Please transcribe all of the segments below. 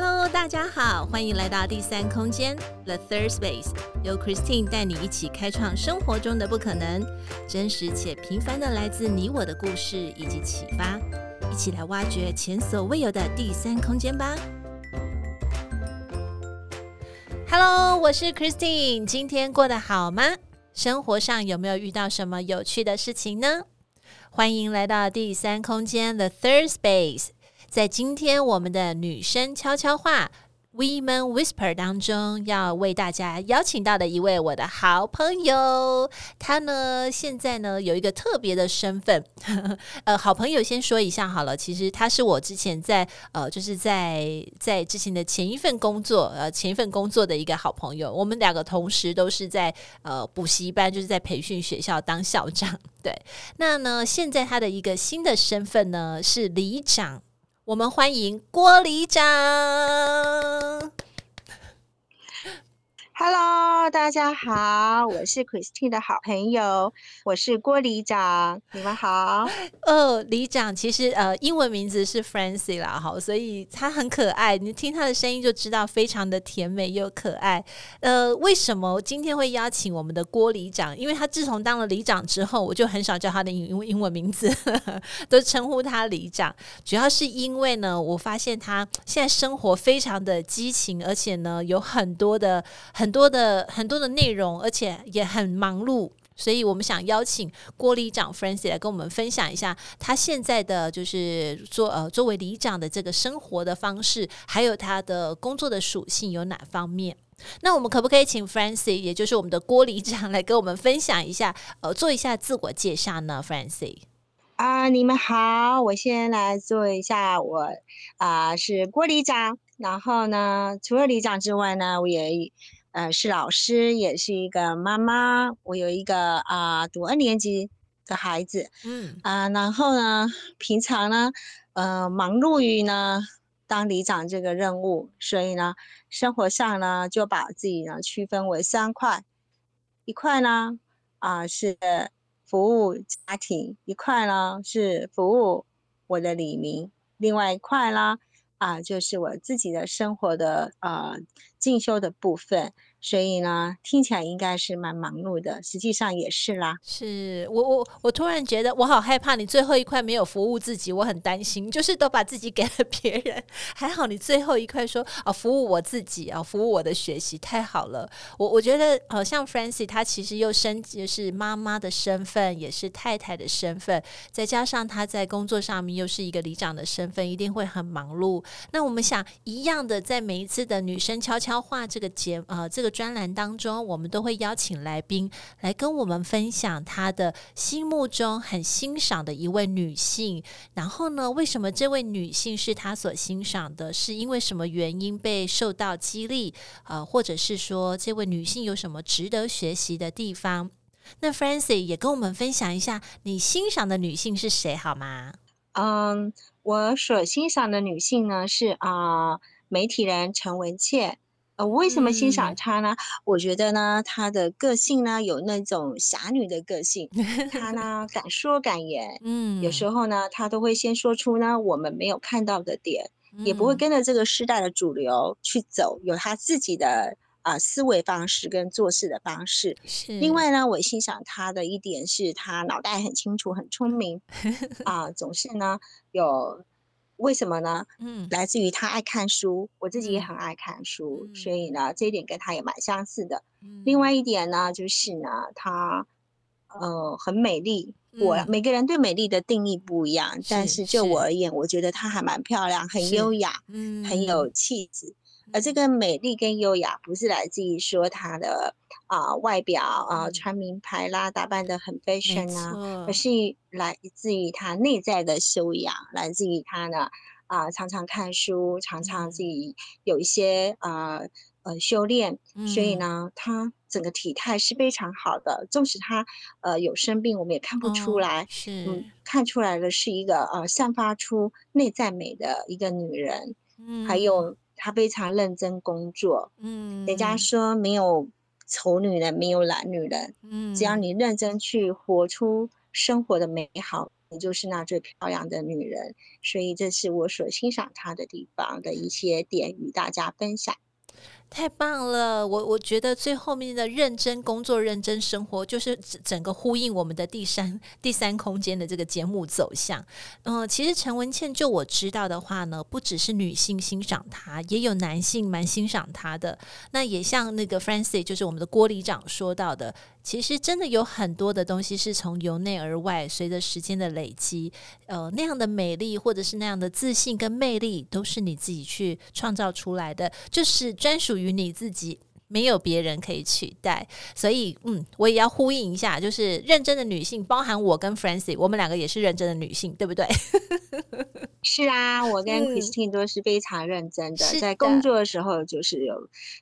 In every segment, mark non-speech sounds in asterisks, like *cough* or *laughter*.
Hello，大家好，欢迎来到第三空间 The Third Space，由 Christine 带你一起开创生活中的不可能，真实且平凡的来自你我的故事以及启发，一起来挖掘前所未有的第三空间吧。Hello，我是 Christine，今天过得好吗？生活上有没有遇到什么有趣的事情呢？欢迎来到第三空间 The Third Space。在今天我们的女生悄悄话 Women Whisper 当中，要为大家邀请到的一位我的好朋友，她呢现在呢有一个特别的身份。*laughs* 呃，好朋友先说一下好了，其实她是我之前在呃就是在在之前的前一份工作呃前一份工作的一个好朋友，我们两个同时都是在呃补习班，就是在培训学校当校长。对，那呢现在她的一个新的身份呢是里长。我们欢迎郭里长。Hello，大家好，我是 Christine 的好朋友，我是郭里长，你们好。呃，*laughs* 里长其实呃英文名字是 Francy 啦，哈，所以他很可爱，你听他的声音就知道非常的甜美又可爱。呃，为什么今天会邀请我们的郭里长？因为他自从当了里长之后，我就很少叫他的英英文名字，*laughs* 都称呼他里长。主要是因为呢，我发现他现在生活非常的激情，而且呢有很多的很。很多的很多的内容，而且也很忙碌，所以我们想邀请郭里长 Francie 来跟我们分享一下他现在的就是做呃作为里长的这个生活的方式，还有他的工作的属性有哪方面？那我们可不可以请 Francie，也就是我们的郭里长来跟我们分享一下，呃，做一下自我介绍呢？Francie 啊你们好，我先来做一下我，啊是郭里长，然后呢，除了里长之外呢，我也。呃，是老师，也是一个妈妈。我有一个啊、呃，读二年级的孩子，嗯啊、呃，然后呢，平常呢，呃，忙碌于呢当里长这个任务，所以呢，生活上呢就把自己呢区分为三块，一块呢啊、呃、是服务家庭，一块呢是服务我的李明，另外一块呢。啊，就是我自己的生活的呃进修的部分，所以呢，听起来应该是蛮忙碌的，实际上也是啦。是我我我突然觉得我好害怕，你最后一块没有服务自己，我很担心，就是都把自己给了 *laughs* 别人。还好你最后一块说啊，服务我自己啊，服务我的学习，太好了。我我觉得好像 Francie 她其实又升级是妈妈的身份，也是太太的身份，再加上她在工作上面又是一个里长的身份，一定会很忙碌。那我们想一样的，在每一次的女生悄悄话这个节呃这个专栏当中，我们都会邀请来宾来跟我们分享他的心目中很欣赏的一位女性。然后呢，为什么这位女性是他所欣赏的？是因为什么原因被受到激励？呃，或者是说这位女性有什么值得学习的地方？那 Francie 也跟我们分享一下，你欣赏的女性是谁好吗？嗯。我所欣赏的女性呢是啊、媒体人陈文茜。呃，我为什么欣赏她呢？嗯、我觉得呢，她的个性呢有那种侠女的个性，她 *laughs* 呢敢说敢言。嗯，有时候呢，她都会先说出呢我们没有看到的点，嗯、也不会跟着这个时代的主流去走，有她自己的。啊，思维方式跟做事的方式。是。另外呢，我欣赏他的一点是他脑袋很清楚、很聪明。*laughs* 啊，总是呢有为什么呢？嗯，来自于他爱看书，我自己也很爱看书，嗯、所以呢，这一点跟他也蛮相似的。嗯、另外一点呢，就是呢，他呃很美丽。嗯、我每个人对美丽的定义不一样，是但是就我而言，我觉得她还蛮漂亮，很优雅，嗯，很有气质。而这个美丽跟优雅，不是来自于说她的啊、呃、外表啊、呃、穿名牌啦，打扮得很 fashion 啊，而是来自于她内在的修养，来自于她呢啊、呃、常常看书，常常自己有一些啊呃，呃修炼，嗯、所以呢，她整个体态是非常好的。纵使她呃有生病，我们也看不出来，哦、是嗯，看出来的是一个呃散发出内在美的一个女人，嗯，还有。她非常认真工作，嗯，人家说没有丑女人，没有懒女人，嗯，只要你认真去活出生活的美好，你就是那最漂亮的女人。所以这是我所欣赏她的地方的一些点，与大家分享。太棒了，我我觉得最后面的认真工作、认真生活，就是整个呼应我们的第三第三空间的这个节目走向。嗯、其实陈文茜，就我知道的话呢，不只是女性欣赏她，也有男性蛮欣赏她的。那也像那个 Francie，就是我们的郭里长说到的。其实真的有很多的东西是从由内而外，随着时间的累积，呃，那样的美丽或者是那样的自信跟魅力，都是你自己去创造出来的，就是专属于你自己。没有别人可以取代，所以嗯，我也要呼应一下，就是认真的女性，包含我跟 Francie，我们两个也是认真的女性，对不对？*laughs* 是啊，我跟 Christine 都是非常认真的，嗯、在工作的时候就是有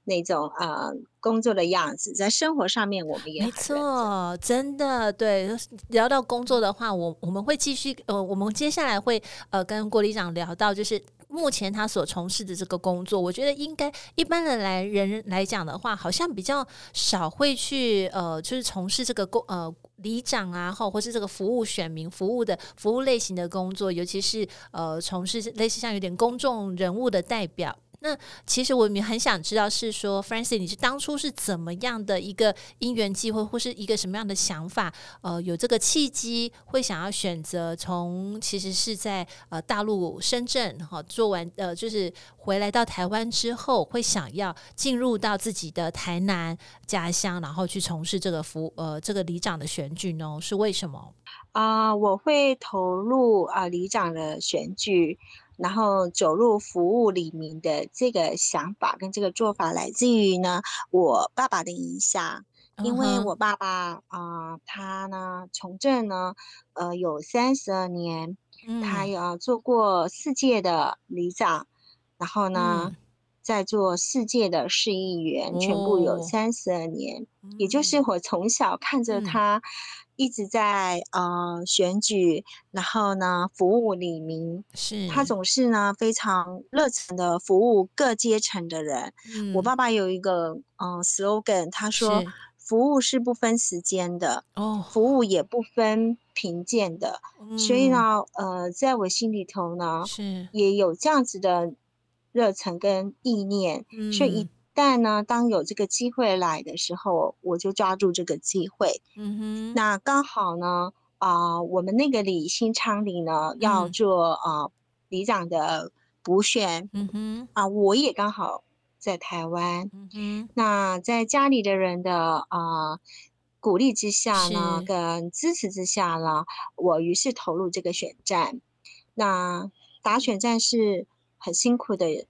那种呃工作的样子，在生活上面我们也没错，真的对。聊到工作的话，我我们会继续呃，我们接下来会呃跟郭里长聊到就是。目前他所从事的这个工作，我觉得应该一般的来人来讲的话，好像比较少会去呃，就是从事这个工呃里长啊，或或是这个服务选民服务的服务类型的工作，尤其是呃从事类似像有点公众人物的代表。那其实我们很想知道，是说 f r a n c i s 你是当初是怎么样的一个因缘际会，或是一个什么样的想法？呃，有这个契机，会想要选择从其实是在呃大陆深圳哈、做完呃，就是回来到台湾之后，会想要进入到自己的台南家乡，然后去从事这个服呃这个里长的选举呢？是为什么？啊、我会投入啊、呃、里长的选举。然后走入服务里民的这个想法跟这个做法，来自于呢我爸爸的影响。因为我爸爸啊、呃，他呢从政呢，呃，有三十二年，他有做过四届的里长，然后呢，在做四届的市议员，全部有三十二年，也就是我从小看着他。一直在呃选举，然后呢服务李明，是。他总是呢非常热忱的服务各阶层的人。嗯、我爸爸有一个呃 slogan，他说服务是不分时间的，哦，服务也不分贫贱的。嗯、所以呢，呃，在我心里头呢，是。也有这样子的热忱跟意念，嗯、所以一。但呢，当有这个机会来的时候，我就抓住这个机会。嗯哼，那刚好呢，啊、呃，我们那个李新昌里呢、嗯、要做啊、呃、里长的补选。嗯哼，啊、呃，我也刚好在台湾。嗯哼，那在家里的人的啊、呃、鼓励之下呢，跟支持之下呢，我于是投入这个选战。那打选战是很辛苦的。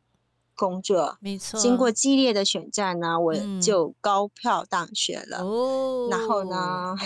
工作没错，经过激烈的选战呢，我就高票当选了。哦、嗯，然后呢，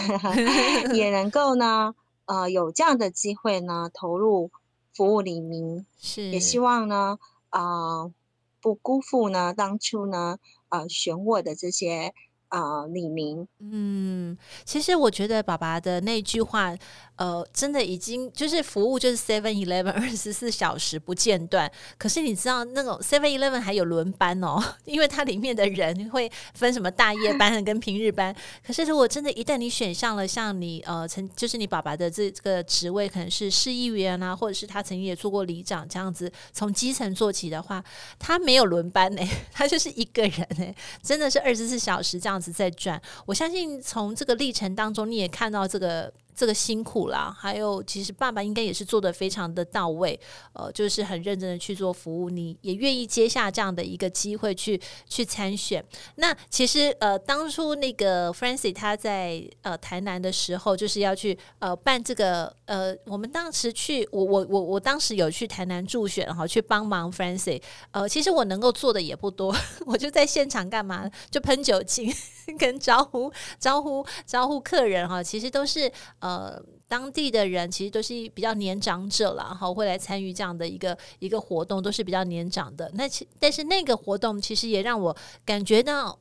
*laughs* 也能够呢，呃，有这样的机会呢，投入服务里民，是。也希望呢，啊、呃，不辜负呢当初呢，呃，选我的这些啊、呃、里民。嗯，其实我觉得爸爸的那句话。呃，真的已经就是服务就是 Seven Eleven *laughs* 二十四小时不间断。可是你知道那种 Seven Eleven 还有轮班哦，*laughs* 因为它里面的人会分什么大夜班跟平日班。可是如果真的，一旦你选上了像你呃曾就是你爸爸的这这个职位，可能是市议员啊，或者是他曾经也做过里长这样子，从基层做起的话，他没有轮班呢，*laughs* 他就是一个人呢，真的是二十四小时这样子在转。我相信从这个历程当中，你也看到这个。这个辛苦啦，还有其实爸爸应该也是做的非常的到位，呃，就是很认真的去做服务，你也愿意接下这样的一个机会去去参选。那其实呃，当初那个 Francie 他在呃台南的时候，就是要去呃办这个呃，我们当时去，我我我我当时有去台南助选哈，去帮忙 Francie。呃，其实我能够做的也不多，*laughs* 我就在现场干嘛？就喷酒精，*laughs* 跟招呼招呼招呼客人哈，其实都是呃。呃，当地的人其实都是比较年长者了，哈，会来参与这样的一个一个活动，都是比较年长的。那其但是那个活动其实也让我感觉到，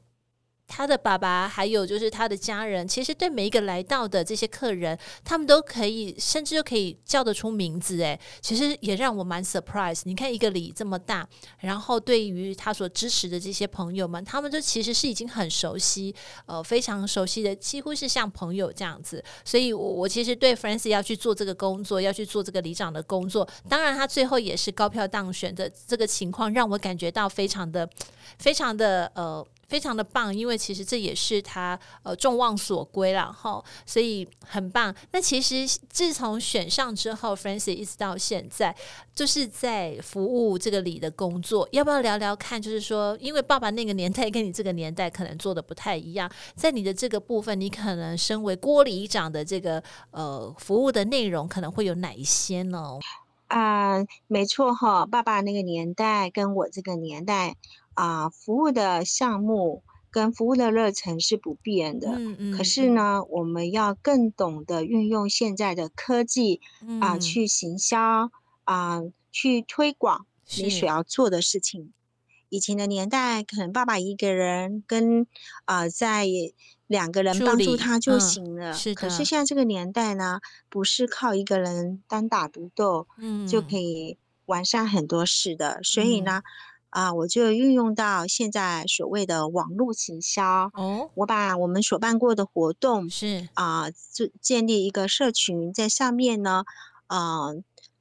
他的爸爸还有就是他的家人，其实对每一个来到的这些客人，他们都可以，甚至都可以叫得出名字。诶，其实也让我蛮 surprise。你看一个里这么大，然后对于他所支持的这些朋友们，他们就其实是已经很熟悉，呃，非常熟悉的，几乎是像朋友这样子。所以我，我我其实对 Francis 要去做这个工作，要去做这个里长的工作，当然他最后也是高票当选的这个情况，让我感觉到非常的、非常的呃。非常的棒，因为其实这也是他呃众望所归了哈，所以很棒。那其实自从选上之后，Francis 一直到现在就是在服务这个里的工作。要不要聊聊看？就是说，因为爸爸那个年代跟你这个年代可能做的不太一样，在你的这个部分，你可能身为郭里长的这个呃服务的内容可能会有哪一些呢？啊、没错哈，爸爸那个年代跟我这个年代。啊，服务的项目跟服务的热忱是不变的。嗯嗯。可是呢，我们要更懂得运用现在的科技啊，去行销啊，去推广你所要做的事情。以前的年代，可能爸爸一个人跟啊，在两个人帮助他就行了。可是现在这个年代呢，不是靠一个人单打独斗，嗯，就可以完善很多事的。所以呢。啊，我就运用到现在所谓的网络行销。哦，我把我们所办过的活动是啊，就建立一个社群，在上面呢，啊，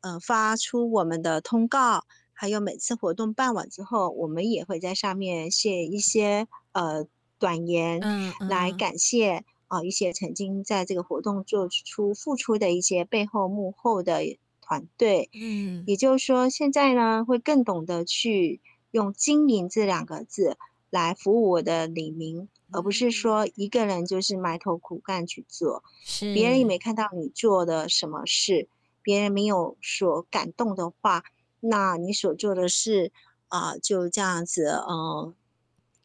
呃，发出我们的通告，还有每次活动办完之后，我们也会在上面写一些呃短言，嗯，来感谢啊一些曾经在这个活动做出付出的一些背后幕后的团队。嗯，也就是说，现在呢，会更懂得去。用经营这两个字来服务我的李明，而不是说一个人就是埋头苦干去做，是别人也没看到你做的什么事，别人没有所感动的话，那你所做的事啊、呃、就这样子，嗯、呃，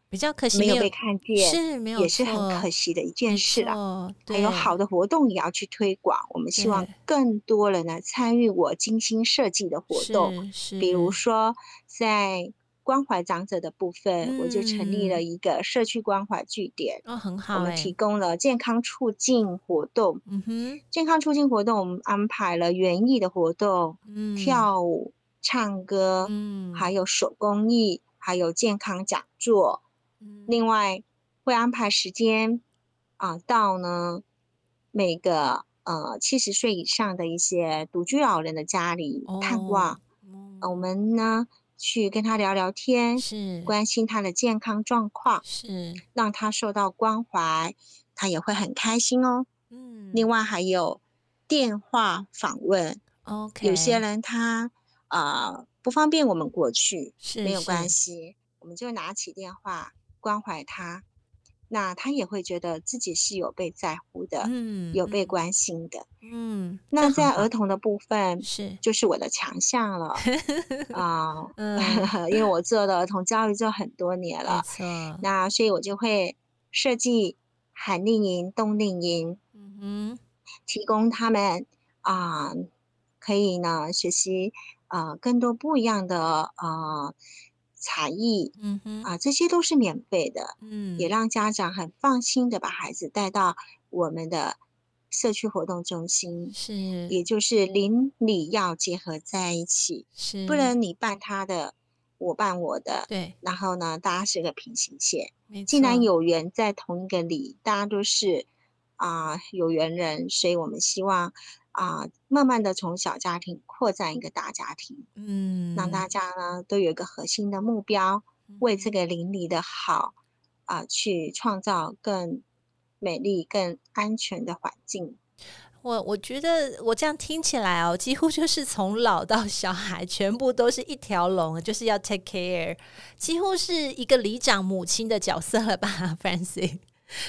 比较可惜没有被看见，是没有也是很可惜的一件事了。还有好的活动也要去推广，我们希望更多人来参与我精心设计的活动，比如说在。关怀长者的部分，嗯，我就成立了一个社区关怀据点。哦，很好。我们提供了健康促进活动。嗯哼，健康促进活动，我们安排了园艺的活动，嗯，跳舞、唱歌，嗯，还有手工艺，还有健康讲座。嗯，另外会安排时间啊，到呢每个呃七十岁以上的一些独居老人的家里探望。嗯，啊，我们呢。去跟他聊聊天，是关心他的健康状况，是让他受到关怀，他也会很开心哦。嗯，另外还有电话访问，OK，有些人他啊、呃、不方便我们过去，是没有关系，我们就拿起电话关怀他。那他也会觉得自己是有被在乎的，嗯，有被关心的，嗯。那在儿童的部分是，就是我的强项了 *laughs* 啊，嗯、因为我做了儿童教育做很多年了，那所以我就会设计寒令营、冬令营，嗯哼，提供他们啊、呃，可以呢学习啊、呃、更多不一样的啊。呃才艺，嗯哼，啊，这些都是免费的，嗯，也让家长很放心的把孩子带到我们的社区活动中心，是，也就是邻里要结合在一起，是，不能你办他的，我办我的，对，然后呢，大家是个平行线，既然有缘在同一个里，大家都是啊、呃、有缘人，所以我们希望。啊，慢慢的从小家庭扩展一个大家庭，嗯，让大家呢都有一个核心的目标，为这个邻里的好啊，去创造更美丽、更安全的环境。我我觉得我这样听起来哦，几乎就是从老到小孩，全部都是一条龙，就是要 take care，几乎是一个里长母亲的角色了吧，Francis。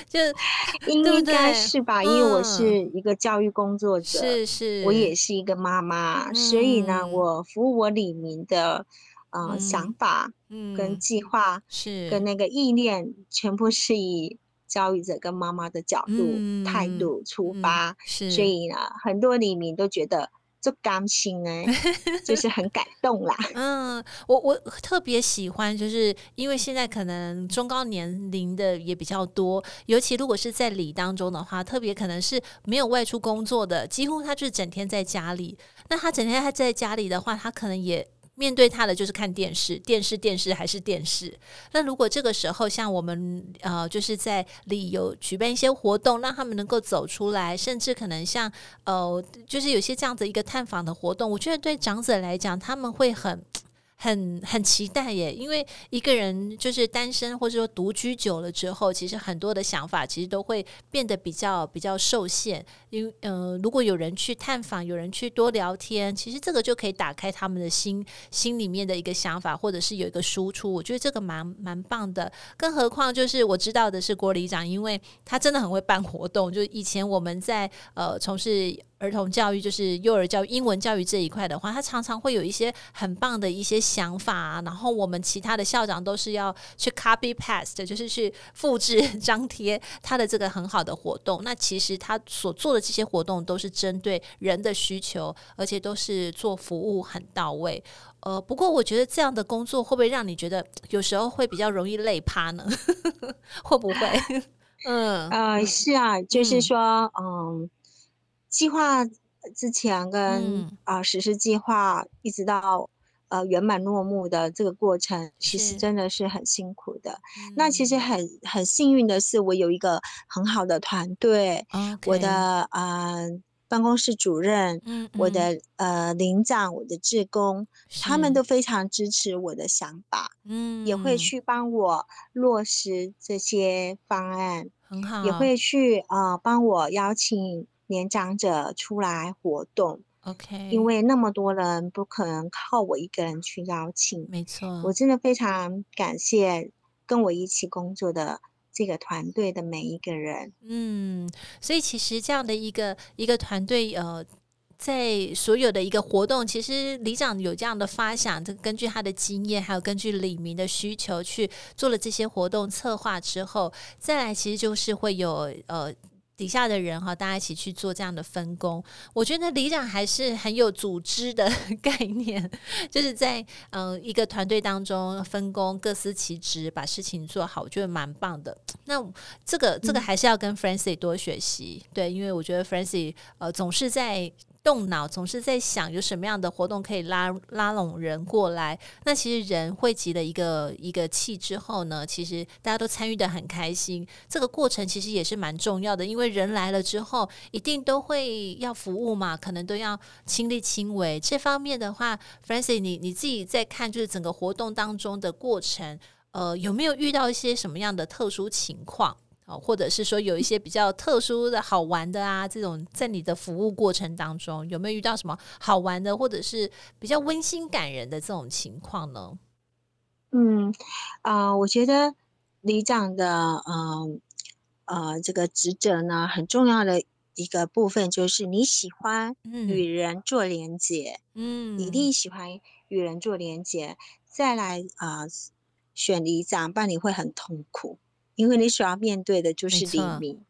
就 *laughs* 应该是吧，因为我是一个教育工作者，是是，我也。是一个妈妈，嗯，所以呢，我服务我李明的呃、嗯、想法，嗯，跟计划是跟那个意念，全部是以教育者跟妈妈的角度、嗯、态度出发，是，所以呢，很多李明都觉得就甘心哎，*laughs* 就是很感动啦。嗯，我我特别喜欢，就是因为现在可能中高年龄的也比较多，尤其如果是在里当中的话，特别可能是没有外出工作的，几乎他就是整天在家里。那他整天他在家里的话，他可能也。面对他的就是看电视，电视，电视还是电视。那如果这个时候像我们呃，就是在旅游举办一些活动，让他们能够走出来，甚至可能像呃，就是有些这样的一个探访的活动，我觉得对长者来讲，他们会很。很很期待耶，因为一个人就是单身或者说独居久了之后，其实很多的想法其实都会变得比较比较受限。因嗯呃，如果有人去探访，有人去多聊天，其实这个就可以打开他们的心心里面的一个想法，或者是有一个输出。我觉得这个蛮蛮棒的。更何况就是我知道的是郭里长，因为他真的很会办活动。就以前我们在呃从事。儿童教育就是幼儿教育、英文教育这一块的话，他常常会有一些很棒的一些想法啊。然后我们其他的校长都是要 *laughs* 去 copy paste，就是去复制 *laughs* 张贴他的这个很好的活动。那其实他所做的这些活动都是针对人的需求，而且都是做服务很到位。呃，不过我觉得这样的工作会不会让你觉得有时候会比较容易累趴呢？*laughs* 会不会？嗯呃，是啊，就是说，嗯计划之前跟啊、实施计划，一直到呃圆满落幕的这个过程，其实真的是很辛苦的。那其实很很幸运的是，我有一个很好的团队.我的呃办公室主任，嗯嗯我的呃领长，我的志工，他们都非常支持我的想法，嗯，也会去帮我落实这些方案，很好，也会去呃帮我邀请。年长者出来活动，OK，因为那么多人不可能靠我一个人去邀请，没错，我真的非常感谢跟我一起工作的这个团队的每一个人。嗯，所以其实这样的一个一个团队，呃，在所有的一个活动，其实里长有这样的发想，这根据他的经验，还有根据李明的需求去做了这些活动策划之后，再来其实就是会有呃。底下的人哈，大家一起去做这样的分工。我觉得里长还是很有组织的 *laughs* 概念，就是在嗯、呃、一个团队当中分工，各司其职，把事情做好，我觉得蛮棒的。那这个这个还是要跟 Francie 多学习，嗯、对，因为我觉得 Francie 呃总是在。动脑总是在想有什么样的活动可以拉拉拢人过来。那其实人汇集了一个一个气之后呢，其实大家都参与得很开心。这个过程其实也是蛮重要的，因为人来了之后，一定都会要服务嘛，可能都要亲力亲为。这方面的话，Francie，你你自己在看，就是整个活动当中的过程，呃，有没有遇到一些什么样的特殊情况？哦，或者是说有一些比较特殊的好玩的啊，这种在你的服务过程当中，有没有遇到什么好玩的，或者是比较温馨感人的这种情况呢？嗯，啊、呃，我觉得里长的，嗯呃，呃，这个职责呢，很重要的一个部分就是你喜欢与人做连接，嗯，你一定喜欢与人做连接，再来啊、呃，选里长办理会很痛苦。因为你所要面对的就是黎明。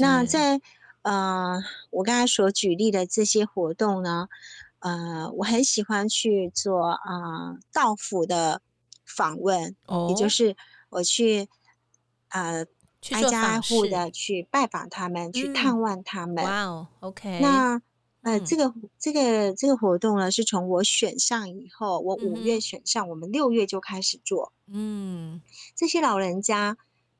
那在呃，我刚才所举例的这些活动呢，呃，我很喜欢去做啊、呃、到府的访问，哦、也就是我去呃去挨家挨户的去拜访他们，嗯、去探望他们。哇哦，OK。那呃，这个这个这个活动呢，是从我选上以后，我五月选上，嗯、我们六月就开始做。嗯，这些老人家。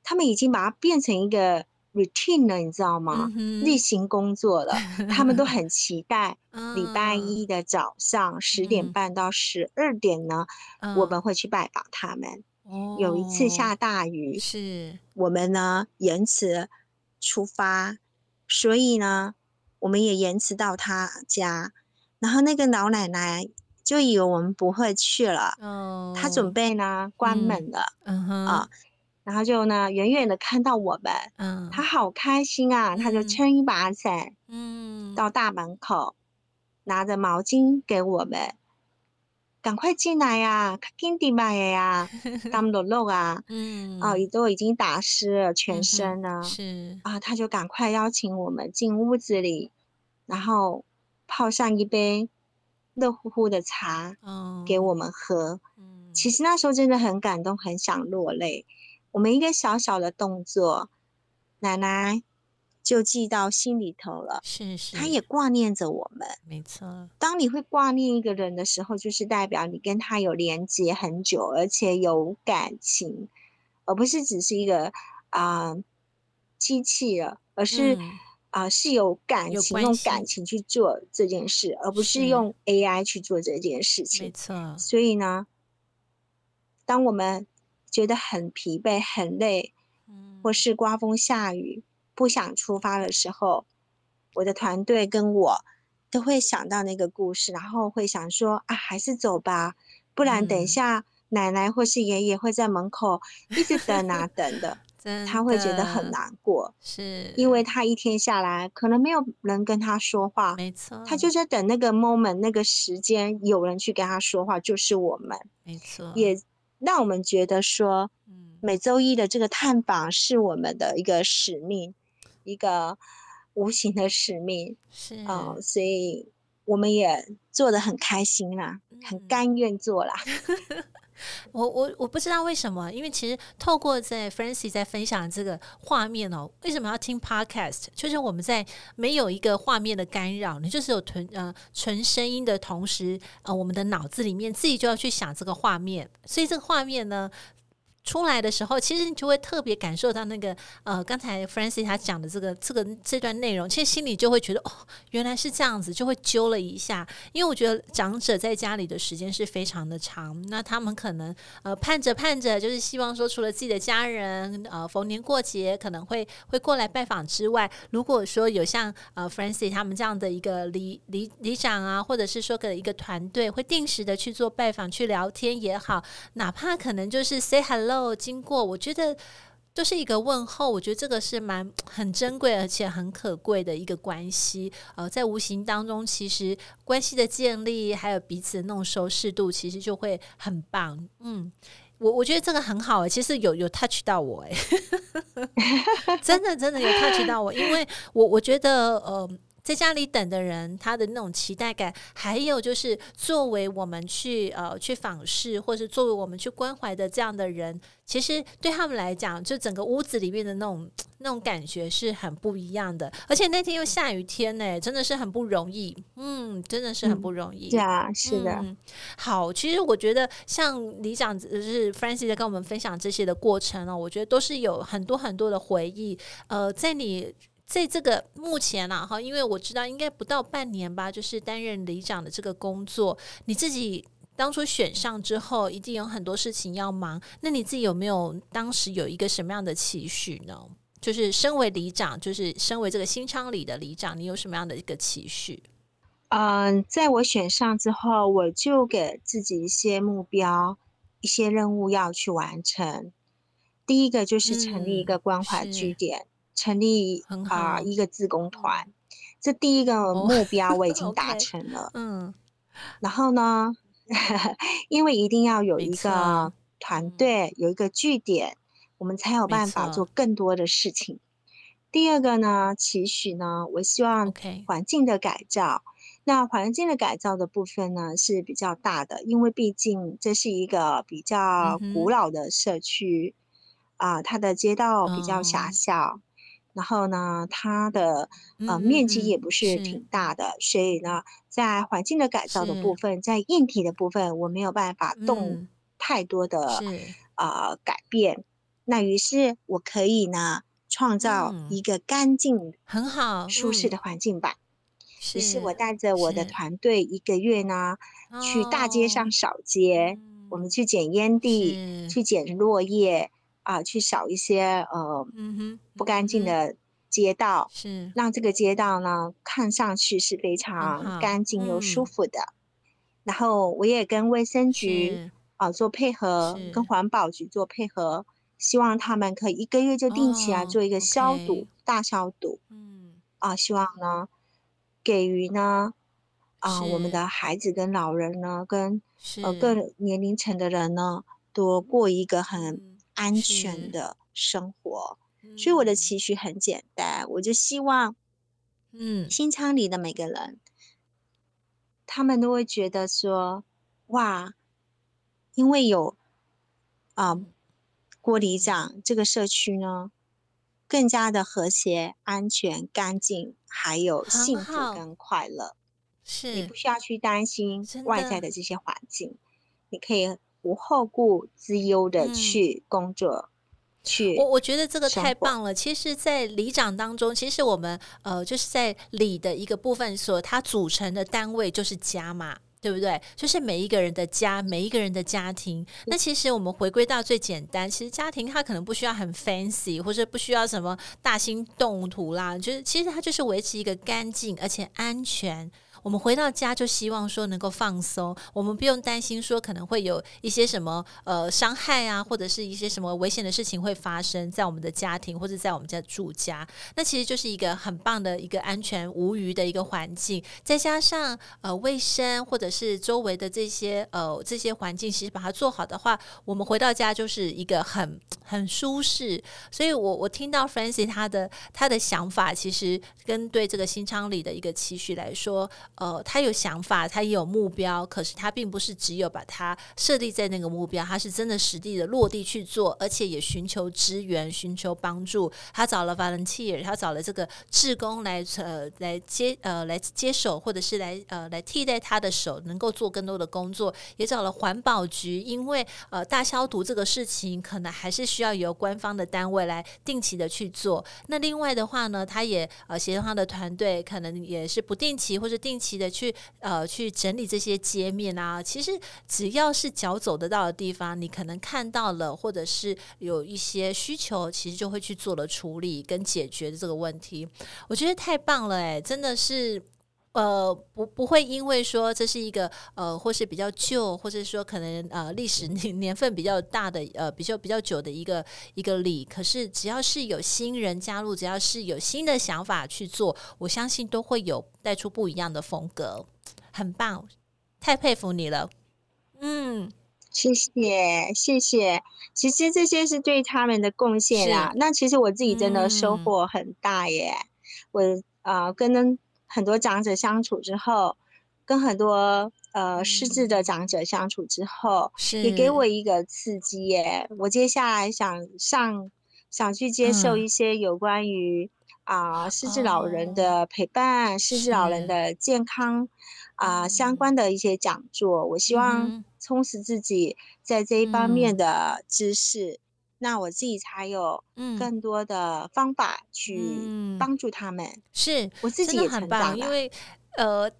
他们已经把它变成一个 routine 了，你知道吗？嗯、例行工作了。*laughs* 他们都很期待礼拜一的早上十点半到十二点呢，嗯、我们会去拜访他们。哦、有一次下大雨，是我们呢延迟出发，所以呢我们也延迟到他家。然后那个老奶奶就以为我们不会去了，哦、她准备呢关门了。嗯嗯、啊。然后就呢，远远的看到我们，嗯，他好开心啊，嗯、他就撑一把伞，嗯，到大门口，拿着毛巾给我们，赶快进来呀，赶紧点买呀，他们的肉啊，*laughs* 嗯，哦，也都已经打湿了全身了，嗯、是。啊，他就赶快邀请我们进屋子里，然后泡上一杯热乎乎的茶给我们喝。嗯，其实那时候真的很感动，很想落泪。我们一个小小的动作，奶奶就记到心里头了。是是，她也挂念着我们。没错，当你会挂念一个人的时候，就是代表你跟他有连接很久，而且有感情，而不是只是一个啊、呃、机器了，而是啊、嗯呃、是有感情，用感情去做这件事，而不是用 AI 去做这件事情。没错。所以呢，当我们觉得很疲惫、很累，或是刮风下雨，不想出发的时候，我的团队跟我都会想到那个故事，然后会想说啊，还是走吧，不然等一下奶奶或是爷爷会在门口一直等啊等的，*laughs* 他会觉得很难过，是因为他一天下来可能没有人跟他说话，没错，他就在等那个 moment 那个时间有人去跟他说话，就是我们，没。错，也。让我们觉得说，每周一的这个探访是我们的一个使命，一个无形的使命，是。啊、呃，所以我们也做得很开心啦，很甘愿做啦。*laughs* 我我我不知道为什么，因为其实透过在 Francie 在分享这个画面哦，为什么要听 Podcast？就是我们在没有一个画面的干扰，你就是有纯呃纯声音的同时，呃，我们的脑子里面自己就要去想这个画面，所以这个画面呢。出来的时候，其实你就会特别感受到那个呃，刚才 Francie 他讲的这个这个这段内容，其实心里就会觉得哦，原来是这样子，就会揪了一下。因为我觉得长者在家里的时间是非常的长，那他们可能呃盼着盼着，就是希望说，除了自己的家人呃逢年过节可能会会过来拜访之外，如果说有像呃 Francie 他们这样的一个里里里长啊，或者是说个一个团队，会定时的去做拜访、去聊天也好，哪怕可能就是 say hello。经过，我觉得就是一个问候，我觉得这个是蛮很珍贵而且很可贵的一个关系。呃，在无形当中，其实关系的建立，还有彼此的那种熟识度，其实就会很棒。嗯，我我觉得这个很好，其实有有 touch 到我，哎，*laughs* 真的真的有 touch 到我，因为我我觉得，呃。在家里等的人，他的那种期待感，还有就是作为我们去呃去访视，或是作为我们去关怀的这样的人，其实对他们来讲，就整个屋子里面的那种那种感觉是很不一样的。而且那天又下雨天呢，真的是很不容易，嗯，真的是很不容易。对啊，是的。嗯，好，其实我觉得像李长就是 Francis 在跟我们分享这些的过程呢，我觉得都是有很多很多的回忆。呃，在你。在这个目前啊，哈，因为我知道应该不到半年吧，就是担任里长的这个工作，你自己当初选上之后，一定有很多事情要忙。那你自己有没有当时有一个什么样的期许呢？就是身为里长，就是身为这个新昌里的里长，你有什么样的一个期许？嗯，在我选上之后，我就给自己一些目标、一些任务要去完成。第一个就是成立一个关怀据点。嗯成立啊、呃、一个自工团，这第一个目标我已经达成了。嗯，然后呢，*laughs* 因为一定要有一个团队，有一个据点，我们才有办法做更多的事情。第二个呢，期许呢，我希望环境的改造。那环境的改造的部分呢是比较大的，因为毕竟这是一个比较古老的社区啊、呃，它的街道比较狭小。然后呢，它的呃面积也不是挺大的，嗯、所以呢，在环境的改造的部分，在硬体的部分，我没有办法动太多的呃改变。那于是我可以呢，创造一个干净、很好、舒适的环境吧。于是我带着我的团队一个月呢，去大街上扫街，我们去捡烟蒂，去捡落叶。啊，去扫一些呃，不干净的街道，是让这个街道呢看上去是非常干净又舒服的。然后我也跟卫生局啊做配合，跟环保局做配合，希望他们可以一个月就定期来做一个消毒，大消毒。嗯，啊，希望呢给予呢啊我们的孩子跟老人呢，跟呃各年龄层的人呢，多过一个很。安全的生活，所以我的期许很简单，我就希望，嗯，新昌里的每个人他们都会觉得说，哇，因为有啊、呃、郭里长这个社区呢，更加的和谐、安全、干净，还有幸福跟快乐。是你不需要去担心外在的。这些环境，你可以无后顾之忧的去工作。嗯我我觉得这个太棒了。其实，在里长当中，其实我们呃，就是在里的一个部分所，它组成的单位就是家嘛，对不对？就是每一个人的家，每一个人的家庭。那其实我们回归到最简单，其实家庭它可能不需要很 fancy，或者不需要什么大兴动土啦，就是其实它就是维持一个干净而且安全。我们回到家就希望说能够放松，我们不用担心说可能会有一些什么呃伤害啊，或者是一些什么危险的事情会发生在我们的家庭或者在我们家住家。那其实就是一个很棒的一个安全无虞的一个环境，再加上呃卫生或者是周围的这些呃这些环境，其实把它做好的话，我们回到家就是一个很很舒适。所以我我听到 Francie 他的他的想法，其实跟对这个新昌里的一个期许来说。呃，他有想法，他也有目标，可是他并不是只有把它设立在那个目标，他是真的实地的落地去做，而且也寻求支援、寻求帮助。他找了 volunteer，他找了这个志工来呃来接呃来接手，或者是来呃来替代他的手，能够做更多的工作。也找了环保局，因为呃大消毒这个事情可能还是需要由官方的单位来定期的去做。那另外的话呢，他也呃协同他的团队，可能也是不定期或者定期。的去呃去整理这些街面啊，其实只要是脚走得到的地方，你可能看到了，或者是有一些需求，其实就会去做了处理跟解决这个问题。我觉得太棒了，哎，真的是呃不不会因为说这是一个呃或是比较旧，或者说可能呃历史年 *laughs* 年份比较大的呃比较比较久的一个一个礼，可是只要是有新人加入，只要是有新的想法去做，我相信都会有。带出不一样的风格，很棒，太佩服你了。嗯，谢谢谢谢。其实这些是对他们的贡献啊。那其实我自己真的收获很大耶。嗯、我啊、呃，跟很多长者相处之后，跟很多呃失智的长者相处之后，是也给我一个刺激耶。我接下来想上，想去接受一些有关于。啊，失智老人的陪伴，失智、哦、老人的健康啊、呃，相关的一些讲座，我希望充实自己在这一方面的知识，嗯、那我自己才有更多的方法去帮助他们。嗯、是我自己也很棒，因为呃。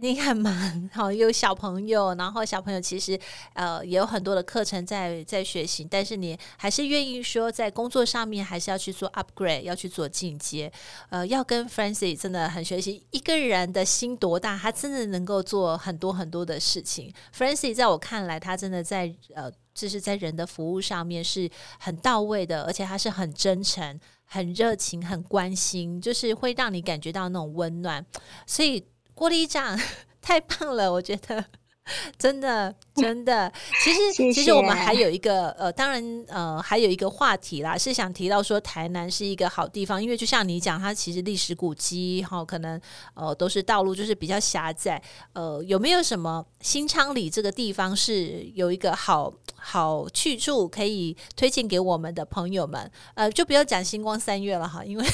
你很忙，好有小朋友，然后小朋友其实呃也有很多的课程在在学习，但是你还是愿意说在工作上面还是要去做 upgrade，要去做进阶，呃，要跟 Francie 真的很学习。一个人的心多大，他真的能够做很多很多的事情。Francie 在我看来，他真的在呃，就是在人的服务上面是很到位的，而且他是很真诚、很热情、很关心，就是会让你感觉到那种温暖，所以。郭里长太棒了，我觉得。*laughs* 真的 *laughs* 真的。其实其实我们还有一个呃，当然呃，还有一个话题啦，是想提到说台南是一个好地方，因为就像你讲，它其实历史古迹哈，可能呃都是道路就是比较狭窄。呃，有没有什么新昌里这个地方是有一个好好去处可以推荐给我们的朋友们？呃，就不要讲星光三月了哈，因为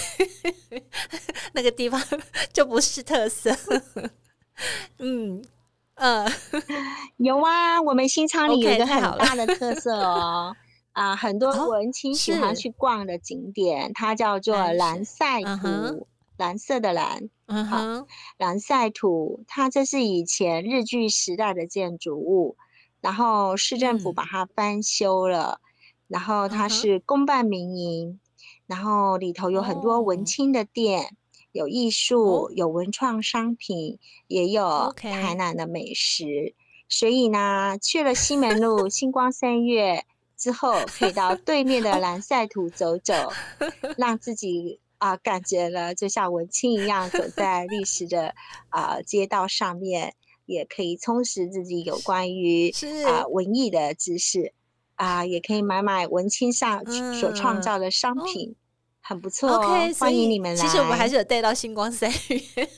*laughs* 那个地方就不是特色。嗯，呃，*laughs* 有啊，我们新昌里有一个很大的特色哦，*laughs* 啊、呃，很多文青喜欢去逛的景点，哦、它叫做蓝赛图，嗯、蓝色的蓝，嗯哼，蓝赛图，它这是以前日据时代的建筑物，然后市政府把它翻修了，嗯、然后它是公办民营，然后里头有很多文青的店。哦有艺术，有文创商品，也有台南的美食。所以呢，去了西门路星光三月之后，可以到对面的蓝赛图走走，让自己啊、呃、感觉了就像文青一样，走在历史的啊、呃、街道上面，也可以充实自己有关于啊、呃、文艺的知识啊、呃，也可以买买文青上所创造的商品。嗯很不错，OK，欢迎你们来。其实我们还是有带到星光三越。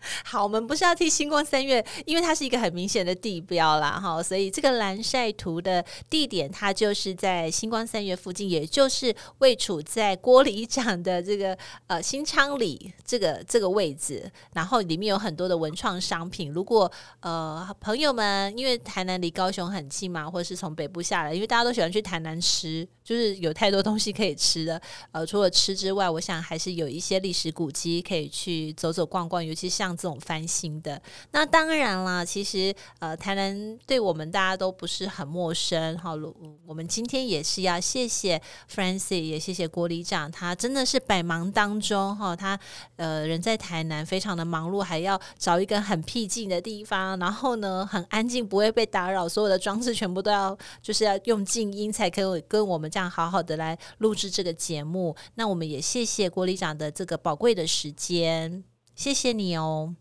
*laughs* 好，我们不是要替星光三月，因为它是一个很明显的地标啦，哈，所以这个蓝晒图的地点，它就是在星光三月附近，也就是位处在郭里长的这个呃新昌里这个这个位置，然后里面有很多的文创商品。如果呃朋友们，因为台南离高雄很近嘛，或是从北部下来，因为大家都喜欢去台南吃，就是有太多东西可以吃的。呃，除了吃之外，我想还是有一些历史古迹可以去走走逛逛，尤其像。这种翻新的，那当然啦。其实，呃，台南对我们大家都不是很陌生。好，我们今天也是要谢谢 Francis，也谢谢郭里长，他真的是百忙当中哈，他呃人在台南非常的忙碌，还要找一个很僻静的地方，然后呢很安静，不会被打扰，所有的装置全部都要就是要用静音才可以跟我们这样好好的来录制这个节目。那我们也谢谢郭里长的这个宝贵的时间。谢谢你哦，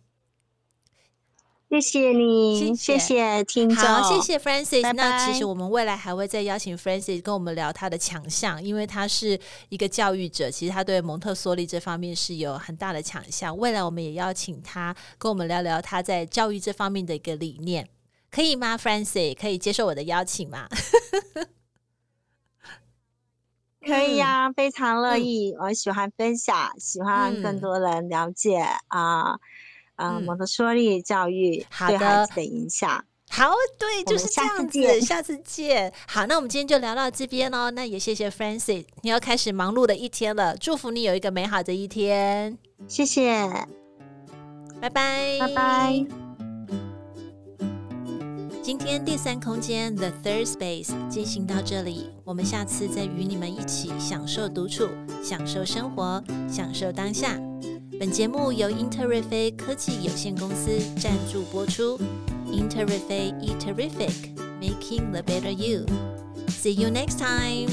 谢谢你，谢谢，听众，好，谢谢 Francis。拜拜。那其实我们未来还会再邀请 Francis 跟我们聊他的强项，因为他是一个教育者，其实他对蒙特梭利这方面是有很大的强项。未来我们也邀请他跟我们聊聊他在教育这方面的一个理念，可以吗？Francis 可以接受我的邀请吗？*laughs* 可以呀、非常乐意、嗯。我喜欢分享，喜欢更多人了解啊、嗯，呃，蒙特梭利教育对孩子的影响。好，对，就是这样子。下次，下次见。好，那我们今天就聊到这边哦。那也谢谢 Francis，你要开始忙碌的一天了。祝福你有一个美好的一天。谢谢，拜拜，拜拜。今天第三空间 The Third Space 进行到这里，我们下次再与你们一起享受独处，享受生活，享受当下。本节目由英特瑞飞科技有限公司赞助播出。英特瑞飞 e Terrific, making the better you. See you next time.